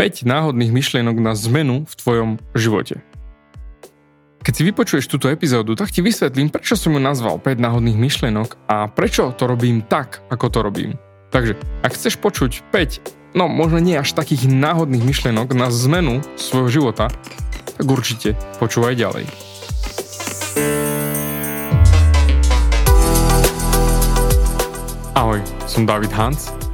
5 náhodných myšlienok na zmenu v tvojom živote. Keď si vypočuješ túto epizódu, tak ti vysvetlím, prečo som ju nazval 5 náhodných myšlienok a prečo to robím tak, ako to robím. Takže, ak chceš počuť 5, no možno nie až takých náhodných myšlienok na zmenu svojho života, tak určite počúvaj ďalej. Ahoj, som David Hans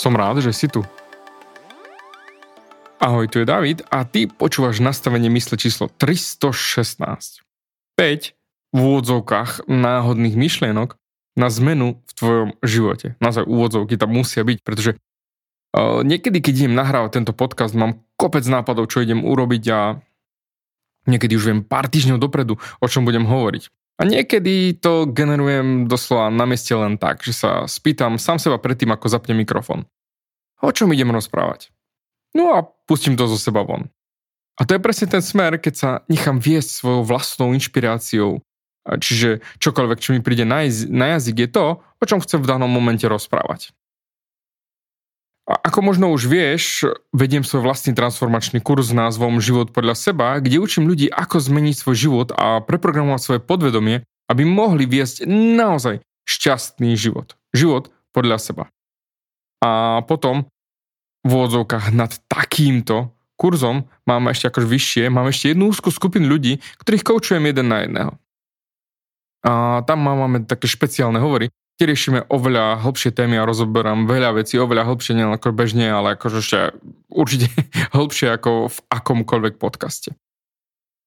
Som rád, že si tu. Ahoj, tu je David a ty počúvaš nastavenie mysle číslo 316. 5 v úvodzovkách náhodných myšlienok na zmenu v tvojom živote. Naozaj úvodzovky tam musia byť, pretože uh, niekedy, keď idem nahrávať tento podcast, mám kopec nápadov, čo idem urobiť a niekedy už viem pár týždňov dopredu, o čom budem hovoriť. A niekedy to generujem doslova na mieste len tak, že sa spýtam sám seba predtým, ako zapnem mikrofón. O čom idem rozprávať? No a pustím to zo seba von. A to je presne ten smer, keď sa nechám viesť svojou vlastnou inšpiráciou. Čiže čokoľvek, čo mi príde na, jazyk, je to, o čom chcem v danom momente rozprávať. Ako možno už vieš, vediem svoj vlastný transformačný kurz s názvom Život podľa seba, kde učím ľudí, ako zmeniť svoj život a preprogramovať svoje podvedomie, aby mohli viesť naozaj šťastný život. Život podľa seba. A potom v úvodzovkách nad takýmto kurzom máme ešte akož vyššie, máme ešte jednu úzkú skupinu ľudí, ktorých koučujem jeden na jedného. A tam máme také špeciálne hovory, kde riešime oveľa hlbšie témy a rozoberám veľa vecí, oveľa hlbšie, nie ako bežne, ale akože ešte určite hlbšie ako v akomkoľvek podcaste.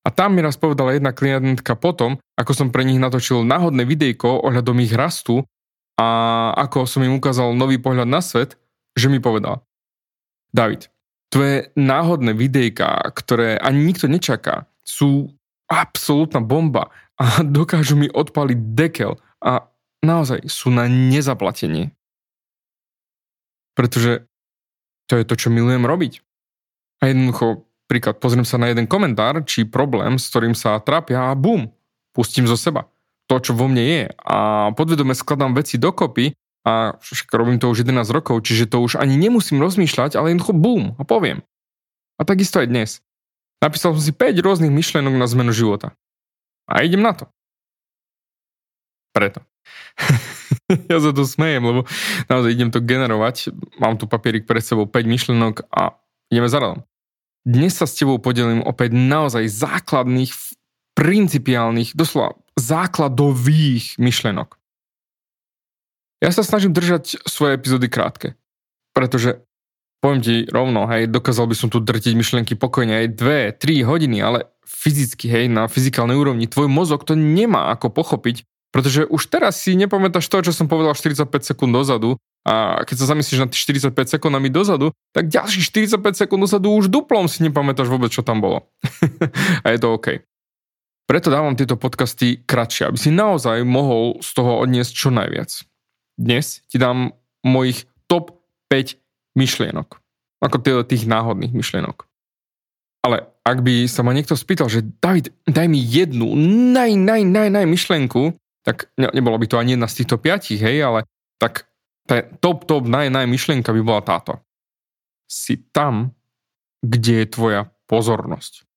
A tam mi raz povedala jedna klientka potom, ako som pre nich natočil náhodné videjko ohľadom ich rastu a ako som im ukázal nový pohľad na svet, že mi povedala David, tvoje náhodné videjka, ktoré ani nikto nečaká, sú absolútna bomba a dokážu mi odpaliť dekel a naozaj sú na nezaplatenie. Pretože to je to, čo milujem robiť. A jednoducho, príklad, pozriem sa na jeden komentár, či problém, s ktorým sa trápia a bum, pustím zo seba. To, čo vo mne je. A podvedome skladám veci dokopy a však robím to už 11 rokov, čiže to už ani nemusím rozmýšľať, ale jednoducho bum a poviem. A takisto aj dnes. Napísal som si 5 rôznych myšlienok na zmenu života. A idem na to. Preto. ja sa tu smejem, lebo naozaj idem to generovať. Mám tu papierik pred sebou 5 myšlenok a ideme za radom. Dnes sa s tebou podelím opäť naozaj základných, principiálnych, doslova základových myšlenok. Ja sa snažím držať svoje epizódy krátke, pretože poviem ti rovno, hej, dokázal by som tu drtiť myšlienky pokojne aj 2, 3 hodiny, ale fyzicky, hej, na fyzikálnej úrovni, tvoj mozog to nemá ako pochopiť, pretože už teraz si nepamätáš to, čo som povedal 45 sekúnd dozadu a keď sa zamyslíš na tých 45 sekúndami dozadu, tak ďalších 45 sekúnd dozadu už duplom si nepamätáš vôbec, čo tam bolo. a je to OK. Preto dávam tieto podcasty kratšie, aby si naozaj mohol z toho odniesť čo najviac. Dnes ti dám mojich top 5 myšlienok. Ako tých náhodných myšlienok. Ale ak by sa ma niekto spýtal, že David, daj mi jednu naj, naj, naj, naj myšlienku, tak ne, nebolo by to ani jedna z týchto piatich, hej, ale tak tá top, top, naj, naj myšlienka by bola táto. Si tam, kde je tvoja pozornosť.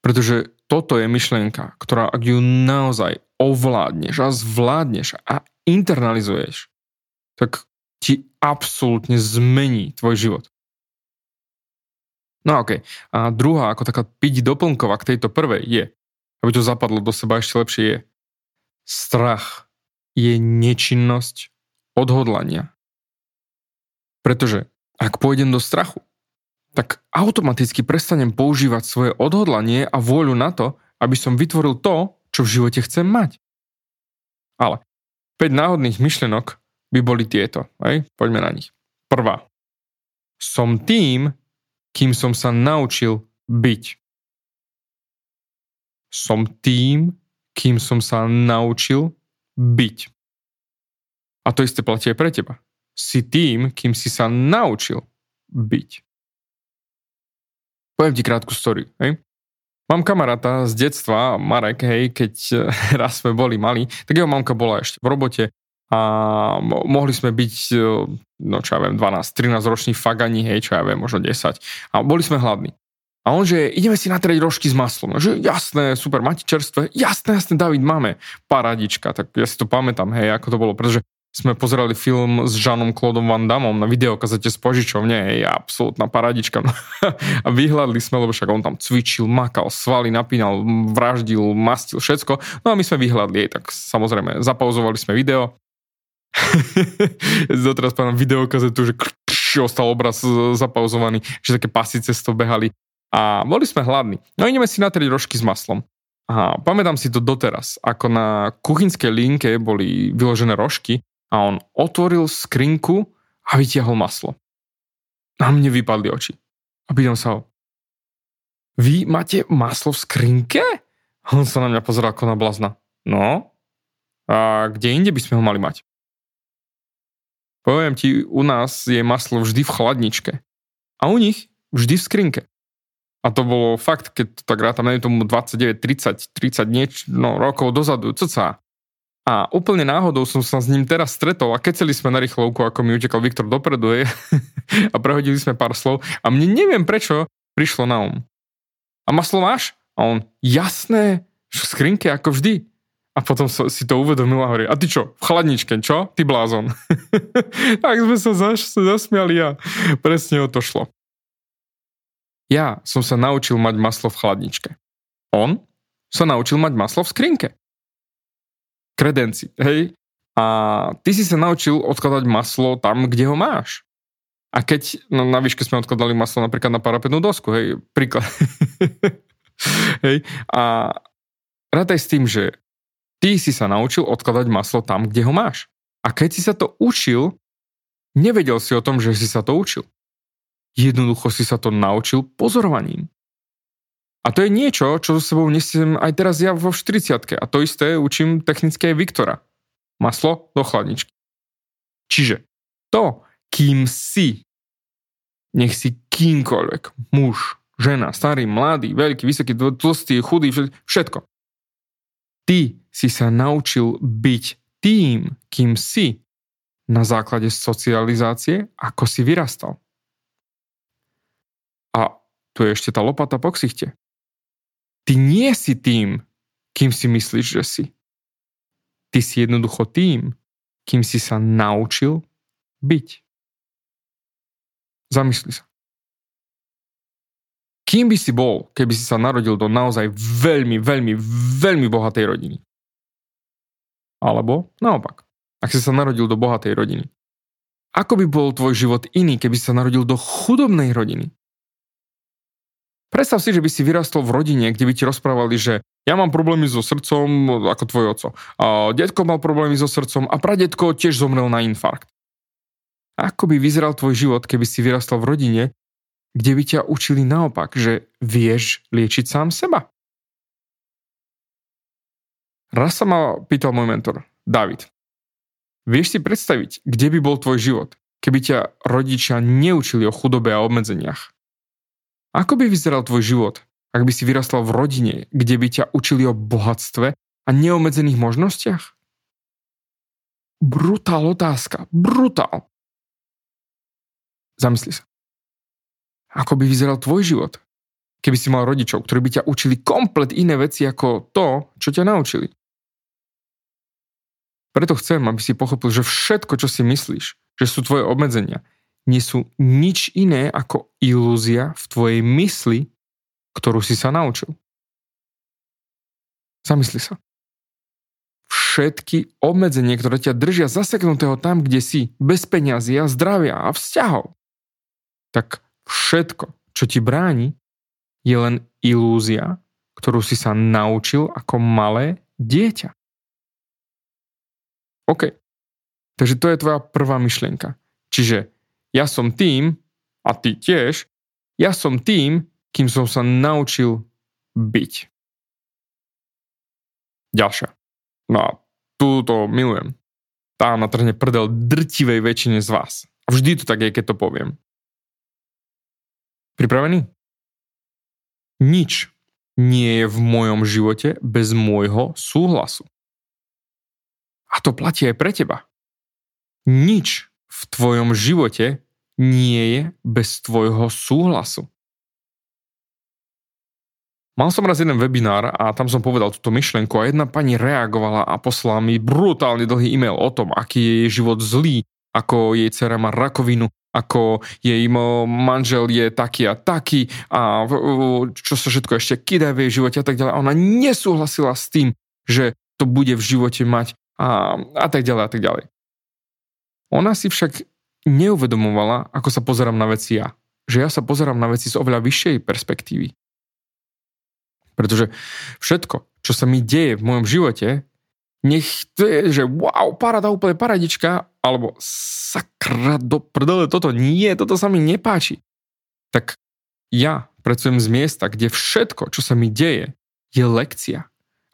Pretože toto je myšlienka, ktorá ak ju naozaj ovládneš a zvládneš a internalizuješ, tak ti absolútne zmení tvoj život. No okej. Okay. A druhá, ako taká piť doplnková k tejto prvej je, aby to zapadlo do seba ešte lepšie je, strach je nečinnosť odhodlania. Pretože ak pôjdem do strachu, tak automaticky prestanem používať svoje odhodlanie a vôľu na to, aby som vytvoril to, čo v živote chcem mať. Ale 5 náhodných myšlenok by boli tieto. Hej? Poďme na nich. Prvá. Som tým, kým som sa naučil byť. Som tým, kým som sa naučil byť. A to isté platí aj pre teba. Si tým, kým si sa naučil byť. Poviem ti krátku story. Hej? Mám kamaráta z detstva, Marek, hej, keď raz sme boli mali, tak jeho mamka bola ešte v robote a mohli sme byť, e, no čo ja viem, 12-13 roční fagani, hej, čo ja viem, možno 10. A boli sme hladní. A on, že ideme si natrieť rožky s maslom. Že jasné, super, máte čerstvé? Jasné, jasné, David, máme. Paradička, tak ja si to pamätám, hej, ako to bolo, pretože sme pozerali film s Žanom Claudom Van Damme na videokazete z požičovne, je absolútna paradička. a vyhľadli sme, lebo však on tam cvičil, makal, svaly napínal, vraždil, mastil, všetko. No a my sme vyhľadli, tak samozrejme, zapauzovali sme video. Doteraz pamätám videokazetu, že ostal obraz zapauzovaný, že také pasy to behali. A boli sme hladní. No ideme si natrieť rožky s maslom. A pamätám si to doteraz, ako na kuchynskej linke boli vyložené rožky a on otvoril skrinku a vytiahol maslo. Na mne vypadli oči. A pýtam sa ho, vy máte maslo v skrinke? A on sa na mňa pozeral ako na blazna. No, a kde inde by sme ho mali mať? Poviem ti, u nás je maslo vždy v chladničke. A u nich vždy v skrinke. A to bolo fakt, keď to tak rátam, neviem tomu 29, 30, 30 nieč, no, rokov dozadu, cca. A úplne náhodou som sa s ním teraz stretol a keceli sme na rýchlovku, ako mi utekal Viktor dopredu je, a prehodili sme pár slov a mne neviem prečo prišlo na um. A maslo máš? A on, jasné, v skrinke ako vždy. A potom si to uvedomil a hovorí, a ty čo, v chladničke, čo? Ty blázon. tak sme sa zaš, zasmiali a presne o to šlo. Ja som sa naučil mať maslo v chladničke. On sa naučil mať maslo v skrinke kredenci, hej? A ty si sa naučil odkladať maslo tam, kde ho máš. A keď no, na výške sme odkladali maslo napríklad na parapetnú dosku, hej, príklad. hej, a rátaj s tým, že ty si sa naučil odkladať maslo tam, kde ho máš. A keď si sa to učil, nevedel si o tom, že si sa to učil. Jednoducho si sa to naučil pozorovaním. A to je niečo, čo so sebou nesiem aj teraz ja vo 40 A to isté učím technické Viktora. Maslo do chladničky. Čiže to, kým si, nech si kýmkoľvek, muž, žena, starý, mladý, veľký, vysoký, tlstý, chudý, všetko. Ty si sa naučil byť tým, kým si, na základe socializácie, ako si vyrastal. A tu je ešte tá lopata po ksichte. Ty nie si tým, kým si myslíš, že si. Ty si jednoducho tým, kým si sa naučil byť. Zamysli sa. Kým by si bol, keby si sa narodil do naozaj veľmi, veľmi, veľmi bohatej rodiny? Alebo naopak, ak si sa narodil do bohatej rodiny. Ako by bol tvoj život iný, keby si sa narodil do chudobnej rodiny? Predstav si, že by si vyrastol v rodine, kde by ti rozprávali, že ja mám problémy so srdcom ako tvoj oco. A detko mal problémy so srdcom a pradetko tiež zomrel na infarkt. Ako by vyzeral tvoj život, keby si vyrastal v rodine, kde by ťa učili naopak, že vieš liečiť sám seba? Raz sa ma pýtal môj mentor, David, vieš si predstaviť, kde by bol tvoj život, keby ťa rodičia neučili o chudobe a obmedzeniach? Ako by vyzeral tvoj život, ak by si vyrastal v rodine, kde by ťa učili o bohatstve a neobmedzených možnostiach? Brutál otázka. Brutál. Zamysli sa. Ako by vyzeral tvoj život, keby si mal rodičov, ktorí by ťa učili komplet iné veci ako to, čo ťa naučili? Preto chcem, aby si pochopil, že všetko, čo si myslíš, že sú tvoje obmedzenia, nie sú nič iné ako ilúzia v tvojej mysli, ktorú si sa naučil. Zamysli sa. Všetky obmedzenie, ktoré ťa držia zaseknutého tam, kde si, bez peňazí a zdravia a vzťahov, tak všetko, čo ti bráni, je len ilúzia, ktorú si sa naučil ako malé dieťa. OK. Takže to je tvoja prvá myšlienka. Čiže ja som tým, a ty tiež, ja som tým, kým som sa naučil byť. Ďalšia. No a túto milujem. Tá natrhne prdel drtivej väčšine z vás. A vždy to tak je, keď to poviem. Pripravený? Nič nie je v mojom živote bez môjho súhlasu. A to platí aj pre teba. Nič v tvojom živote nie je bez tvojho súhlasu. Mal som raz jeden webinár a tam som povedal túto myšlenku a jedna pani reagovala a poslala mi brutálne dlhý e-mail o tom, aký je jej život zlý, ako jej dcera má rakovinu, ako jej manžel je taký a taký a čo sa všetko ešte kydá v jej živote a tak ďalej. Ona nesúhlasila s tým, že to bude v živote mať a, a tak ďalej a tak ďalej. Ona si však neuvedomovala, ako sa pozerám na veci ja. Že ja sa pozerám na veci z oveľa vyššej perspektívy. Pretože všetko, čo sa mi deje v mojom živote, nech to je, že wow, parada, úplne paradička, alebo sakra do prdele, toto nie, toto sa mi nepáči. Tak ja pracujem z miesta, kde všetko, čo sa mi deje, je lekcia,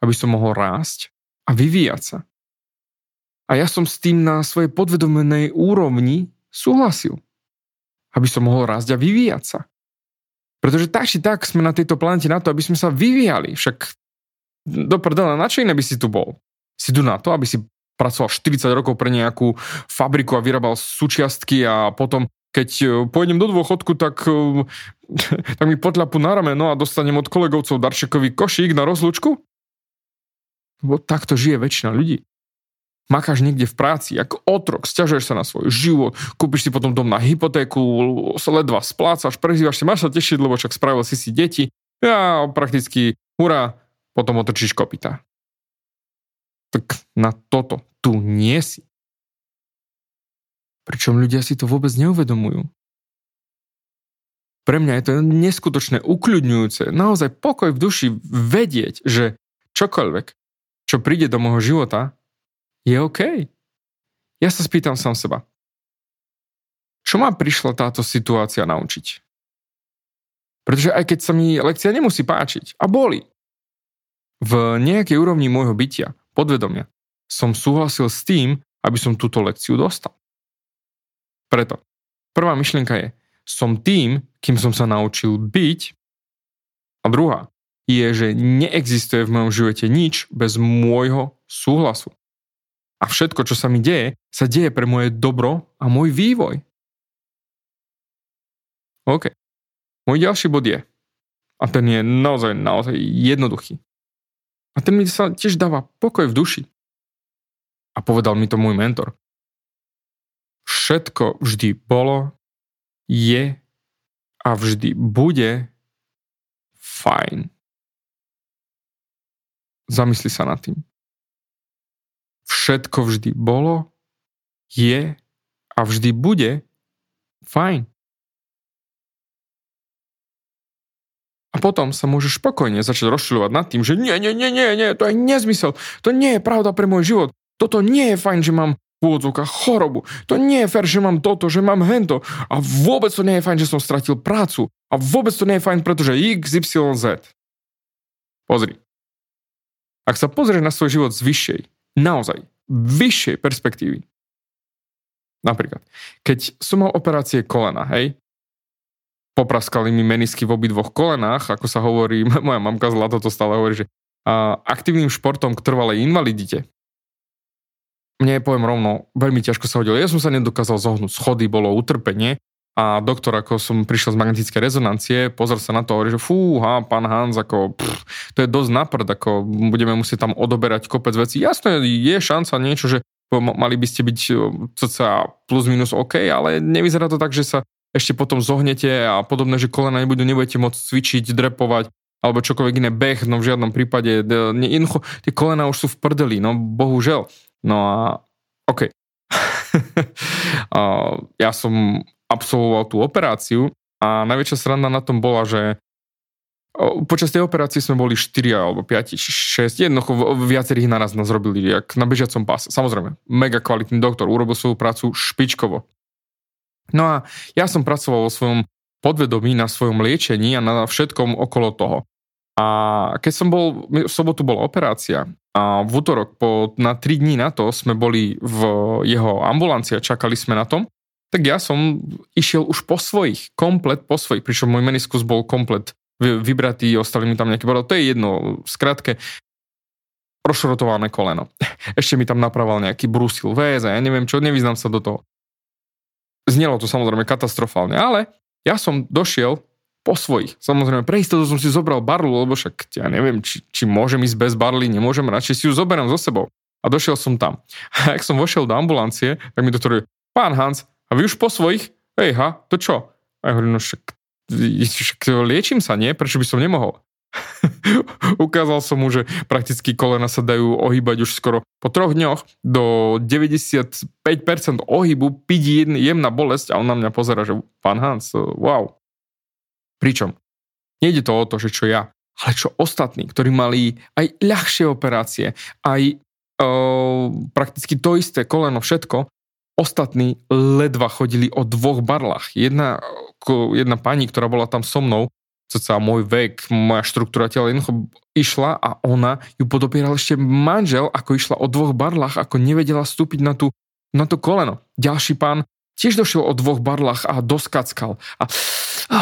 aby som mohol rásť a vyvíjať sa. A ja som s tým na svojej podvedomenej úrovni súhlasil. Aby som mohol rásť a vyvíjať sa. Pretože tak či tak sme na tejto planete na to, aby sme sa vyvíjali. Však do prdela, na čo iné by si tu bol? Si tu na to, aby si pracoval 40 rokov pre nejakú fabriku a vyrábal súčiastky a potom keď e, pôjdem do dôchodku, tak, e, tak mi potľapu na rameno a dostanem od kolegovcov darčekový košík na rozlúčku? Bo takto žije väčšina ľudí makáš niekde v práci, ako otrok, stiažuješ sa na svoj život, kúpiš si potom dom na hypotéku, ledva splácaš, prezývaš si, máš sa tešiť, lebo však spravil si si deti a prakticky, hurá, potom otočíš kopita. Tak na toto tu nie si. Pričom ľudia si to vôbec neuvedomujú. Pre mňa je to neskutočné, ukľudňujúce, naozaj pokoj v duši vedieť, že čokoľvek, čo príde do môjho života, je OK. Ja sa spýtam sám seba. Čo ma prišla táto situácia naučiť? Pretože aj keď sa mi lekcia nemusí páčiť a boli, v nejakej úrovni môjho bytia, podvedomia, som súhlasil s tým, aby som túto lekciu dostal. Preto, prvá myšlienka je, som tým, kým som sa naučil byť, a druhá je, že neexistuje v mojom živote nič bez môjho súhlasu. A všetko, čo sa mi deje, sa deje pre moje dobro a môj vývoj. OK. Môj ďalší bod je, a ten je naozaj, naozaj jednoduchý. A ten mi sa tiež dáva pokoj v duši. A povedal mi to môj mentor. Všetko vždy bolo, je a vždy bude fajn. Zamysli sa nad tým všetko vždy bolo, je a vždy bude fajn. A potom sa môžeš spokojne začať rozšilovať nad tým, že nie, nie, nie, nie, nie, to je nezmysel, to nie je pravda pre môj život, toto nie je fajn, že mám úvodzovkách chorobu, to nie je fér, že mám toto, že mám hento a vôbec to nie je fajn, že som stratil prácu a vôbec to nie je fajn, pretože X, Y, Z. Pozri. Ak sa pozrieš na svoj život z vyššej, naozaj vyššej perspektívy. Napríklad, keď som mal operácie kolena, hej, popraskali mi menisky v obidvoch kolenách, ako sa hovorí, moja mamka Zlato to stále hovorí, že a, aktívnym športom k trvalej invalidite. Mne, poviem rovno, veľmi ťažko sa hodilo. Ja som sa nedokázal zohnúť schody, bolo utrpenie a doktor, ako som prišiel z magnetické rezonancie, pozor sa na to, hovorí, že fúha, pán Hans, ako, pff, to je dosť naprd, ako budeme musieť tam odoberať kopec veci. Jasné, je šanca niečo, že mali by ste byť cca plus minus OK, ale nevyzerá to tak, že sa ešte potom zohnete a podobné, že kolena nebudú, nebudete môcť cvičiť, drepovať alebo čokoľvek iné, beh, no v žiadnom prípade, ne, jednoducho, tie kolena už sú v prdeli, no bohužel. No a OK. ja som absolvoval tú operáciu a najväčšia sranda na tom bola, že Počas tej operácie sme boli 4 alebo 5, 6, jednoducho viacerých naraz nás robili, jak na bežiacom páse. Samozrejme, mega kvalitný doktor, urobil svoju prácu špičkovo. No a ja som pracoval vo svojom podvedomí, na svojom liečení a na všetkom okolo toho. A keď som bol, v sobotu bola operácia a v útorok po, na 3 dní na to sme boli v jeho ambulancii a čakali sme na tom, tak ja som išiel už po svojich, komplet po svojich, pričom môj meniskus bol komplet vybratý, ostali mi tam nejaké bodov, to je jedno, skratke, prošrotované koleno. Ešte mi tam naprával nejaký brusil VS a ja neviem čo, nevyznám sa do toho. Znelo to samozrejme katastrofálne, ale ja som došiel po svojich. Samozrejme, pre istotu som si zobral barlu, lebo však ja neviem, či, či môžem ísť bez barly, nemôžem, radšej si ju zoberiem so sebou. A došiel som tam. A ak som vošiel do ambulancie, tak mi doktor pán Hans, a vy už po svojich? Hej, ha, to čo? A ja hovorím, no však liečím sa, nie? Prečo by som nemohol? Ukázal som mu, že prakticky kolena sa dajú ohýbať už skoro po troch dňoch do 95% ohybu, piť jemná bolesť a on na mňa pozera, že pán Hans, wow. Pričom? Nejde to o to, že čo ja, ale čo ostatní, ktorí mali aj ľahšie operácie, aj uh, prakticky to isté koleno, všetko, ostatní ledva chodili o dvoch barlách. Jedna, jedna pani, ktorá bola tam so mnou, sa môj vek, moja štruktúra tela jednoducho išla a ona ju podopieral ešte manžel, ako išla o dvoch barlách, ako nevedela stúpiť na, tú, na to koleno. Ďalší pán tiež došiel o dvoch barlách a doskackal. A, a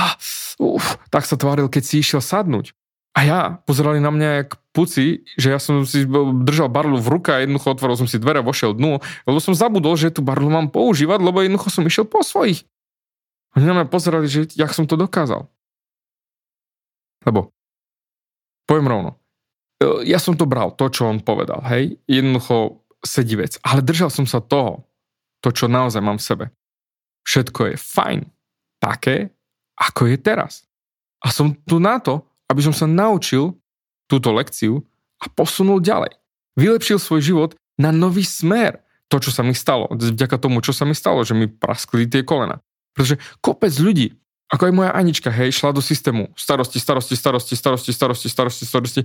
uf, tak sa tváril, keď si išiel sadnúť. A ja, pozerali na mňa jak puci, že ja som si držal barlu v ruke a jednoducho otvoril som si dvere, vošiel dnu, lebo som zabudol, že tú barlu mám používať, lebo jednoducho som išiel po svojich. Oni na mňa pozerali, že jak som to dokázal. Lebo, poviem rovno, e, ja som to bral, to, čo on povedal, hej, jednoducho sedí vec, ale držal som sa toho, to, čo naozaj mám v sebe. Všetko je fajn, také, ako je teraz. A som tu na to, aby som sa naučil túto lekciu a posunul ďalej. Vylepšil svoj život na nový smer. To, čo sa mi stalo, vďaka tomu, čo sa mi stalo, že mi praskli tie kolena. Pretože kopec ľudí, ako aj moja Anička, hej, šla do systému starosti, starosti, starosti, starosti, starosti, starosti, starosti.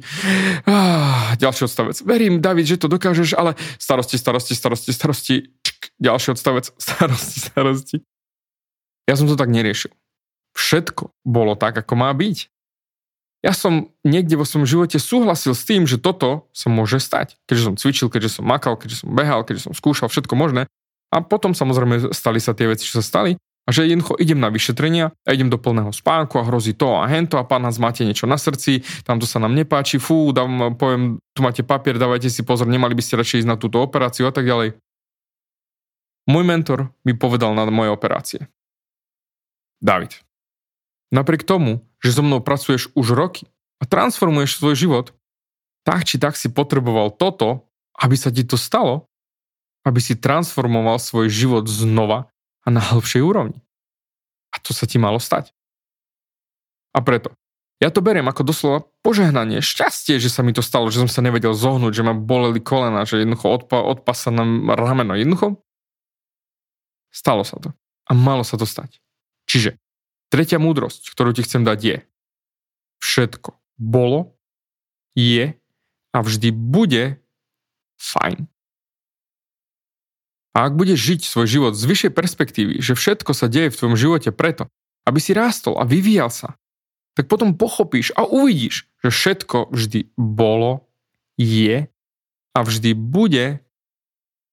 Ah, ďalší odstavec. Verím, David, že to dokážeš, ale starosti, starosti, starosti, starosti. Čk, ďalší odstavec. Starosti, starosti. Ja som to tak neriešil. Všetko bolo tak, ako má byť ja som niekde vo svojom živote súhlasil s tým, že toto sa môže stať. Keďže som cvičil, keďže som makal, keďže som behal, keďže som skúšal všetko možné. A potom samozrejme stali sa tie veci, čo sa stali. A že jednoducho idem na vyšetrenia a idem do plného spánku a hrozí to a hento a pán nás máte niečo na srdci, tamto sa nám nepáči, fú, dám, poviem, tu máte papier, dávajte si pozor, nemali by ste radšej ísť na túto operáciu a tak ďalej. Môj mentor mi povedal na moje operácie. David, napriek tomu, že so mnou pracuješ už roky a transformuješ svoj život, tak či tak si potreboval toto, aby sa ti to stalo, aby si transformoval svoj život znova a na hĺbšej úrovni. A to sa ti malo stať. A preto, ja to beriem ako doslova požehnanie, šťastie, že sa mi to stalo, že som sa nevedel zohnúť, že ma boleli kolena, že jednoducho odpa, odpa sa nám rameno. Jednoducho stalo sa to. A malo sa to stať. Čiže Tretia múdrosť, ktorú ti chcem dať je, všetko bolo, je a vždy bude fajn. A ak budeš žiť svoj život z vyššej perspektívy, že všetko sa deje v tvojom živote preto, aby si rástol a vyvíjal sa, tak potom pochopíš a uvidíš, že všetko vždy bolo, je a vždy bude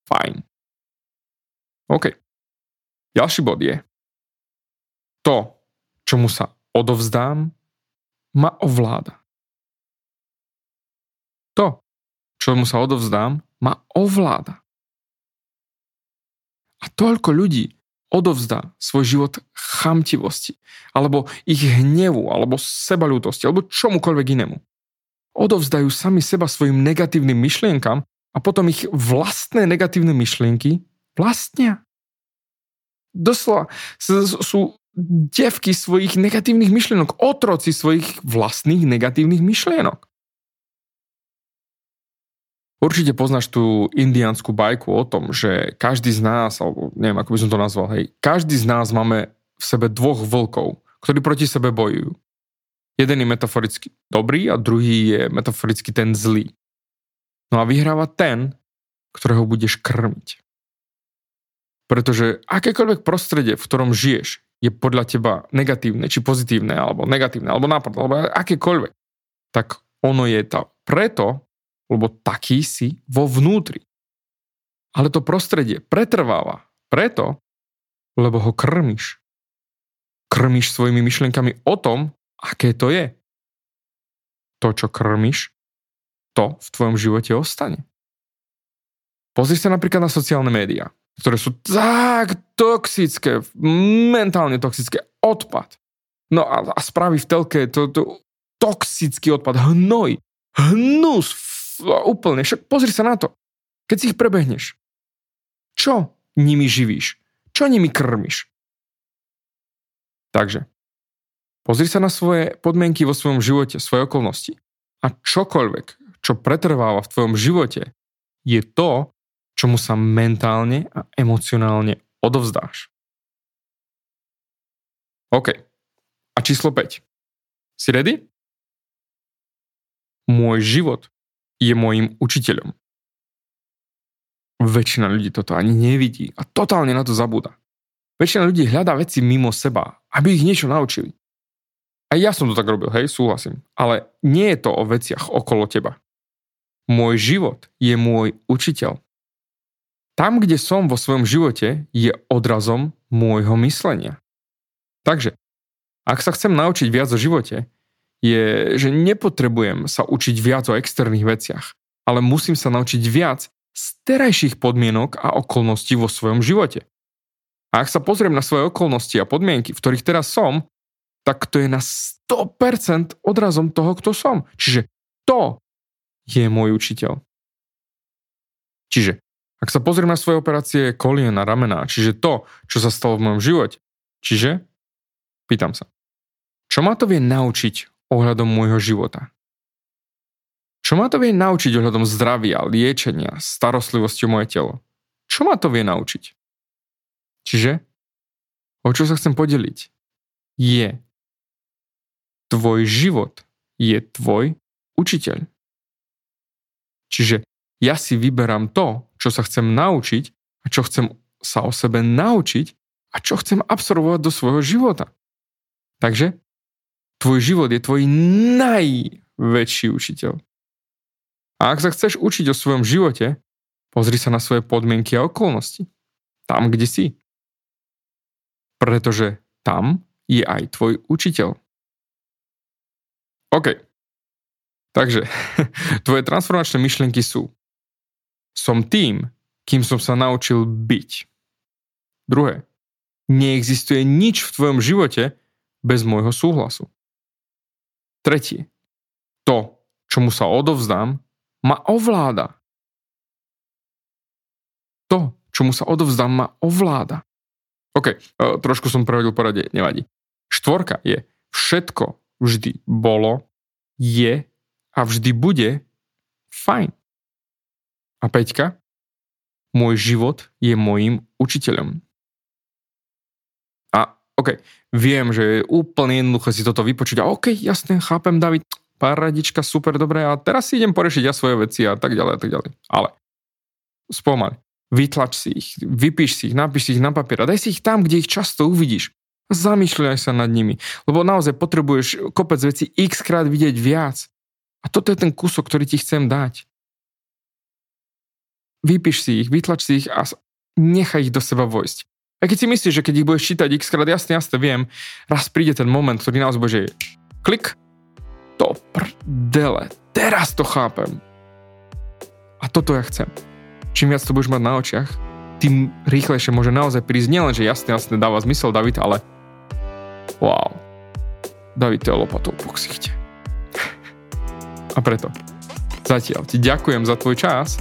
fajn. OK. Ďalší bod je to, čomu sa odovzdám, ma ovláda. To, čomu sa odovzdám, ma ovláda. A toľko ľudí odovzdá svoj život chamtivosti, alebo ich hnevu, alebo sebalútosti, alebo čomukoľvek inému. Odovzdajú sami seba svojim negatívnym myšlienkam a potom ich vlastné negatívne myšlienky vlastnia. Doslova sú devky svojich negatívnych myšlienok, otroci svojich vlastných negatívnych myšlienok. Určite poznáš tú indiánsku bajku o tom, že každý z nás, alebo neviem, ako by som to nazval, hej, každý z nás máme v sebe dvoch vlkov, ktorí proti sebe bojujú. Jeden je metaforicky dobrý a druhý je metaforicky ten zlý. No a vyhráva ten, ktorého budeš krmiť. Pretože akékoľvek prostredie, v ktorom žiješ, je podľa teba negatívne, či pozitívne, alebo negatívne, alebo nápad, alebo akékoľvek, tak ono je to preto, lebo taký si vo vnútri. Ale to prostredie pretrváva preto, lebo ho krmiš. Krmiš svojimi myšlienkami o tom, aké to je. To, čo krmiš, to v tvojom živote ostane. Pozri sa napríklad na sociálne médiá, ktoré sú tak toxické, mentálne toxické, odpad. No a, a správy v telke, to, to toxický odpad, hnoj, hnus, úplne, však pozri sa na to. Keď si ich prebehneš, čo nimi živíš? Čo nimi krmiš? Takže, pozri sa na svoje podmienky vo svojom živote, svoje okolnosti. A čokoľvek, čo pretrváva v tvojom živote, je to, čomu sa mentálne a emocionálne odovzdáš. OK. A číslo 5. Si ready? Môj život je môjim učiteľom. Väčšina ľudí toto ani nevidí a totálne na to zabúda. Väčšina ľudí hľadá veci mimo seba, aby ich niečo naučili. A ja som to tak robil, hej, súhlasím. Ale nie je to o veciach okolo teba. Môj život je môj učiteľ. Tam, kde som vo svojom živote, je odrazom môjho myslenia. Takže, ak sa chcem naučiť viac o živote, je, že nepotrebujem sa učiť viac o externých veciach, ale musím sa naučiť viac z terajších podmienok a okolností vo svojom živote. A ak sa pozriem na svoje okolnosti a podmienky, v ktorých teraz som, tak to je na 100% odrazom toho, kto som. Čiže to je môj učiteľ. Čiže ak sa pozriem na svoje operácie kolien a ramena, čiže to, čo sa stalo v mojom živote, čiže pýtam sa, čo ma to vie naučiť ohľadom môjho života. Čo ma to vie naučiť ohľadom zdravia, liečenia, starostlivosti o moje telo? Čo ma to vie naučiť? Čiže, o čo sa chcem podeliť, je tvoj život je tvoj učiteľ. Čiže ja si vyberám to, čo sa chcem naučiť a čo chcem sa o sebe naučiť a čo chcem absorbovať do svojho života. Takže Tvoj život je tvoj najväčší učiteľ. A ak sa chceš učiť o svojom živote, pozri sa na svoje podmienky a okolnosti. Tam, kde si. Pretože tam je aj tvoj učiteľ. OK. Takže, tvoje transformačné myšlienky sú Som tým, kým som sa naučil byť. Druhé. Neexistuje nič v tvojom živote bez môjho súhlasu. Tretí. To, čomu sa odovzdám, ma ovláda. To, čomu sa odovzdám, ma ovláda. OK, e, trošku som prehodil poradie, nevadí. Štvorka je všetko vždy bolo, je a vždy bude fajn. A Peťka, môj život je môjim učiteľom. OK, viem, že je úplne jednoduché si toto vypočuť a OK, jasne, chápem, David, paradička, super, dobre, a teraz si idem porešiť ja svoje veci a tak ďalej a tak ďalej. Ale spomaň, vytlač si ich, vypíš si ich, napíš si ich na papier a daj si ich tam, kde ich často uvidíš. Zamýšľaj sa nad nimi, lebo naozaj potrebuješ kopec veci x krát vidieť viac. A toto je ten kúsok, ktorý ti chcem dať. Vypíš si ich, vytlač si ich a nechaj ich do seba vojsť. A keď si myslíš, že keď ich budeš čítať x krát, jasne, jasne, viem, raz príde ten moment, ktorý naozaj bude, klik, to prdele, teraz to chápem. A toto ja chcem. Čím viac to budeš mať na očiach, tým rýchlejšie môže naozaj prísť nielen, že jasne, jasne dáva zmysel David, ale wow, David je lopatou po ksichte. A preto zatiaľ ti ďakujem za tvoj čas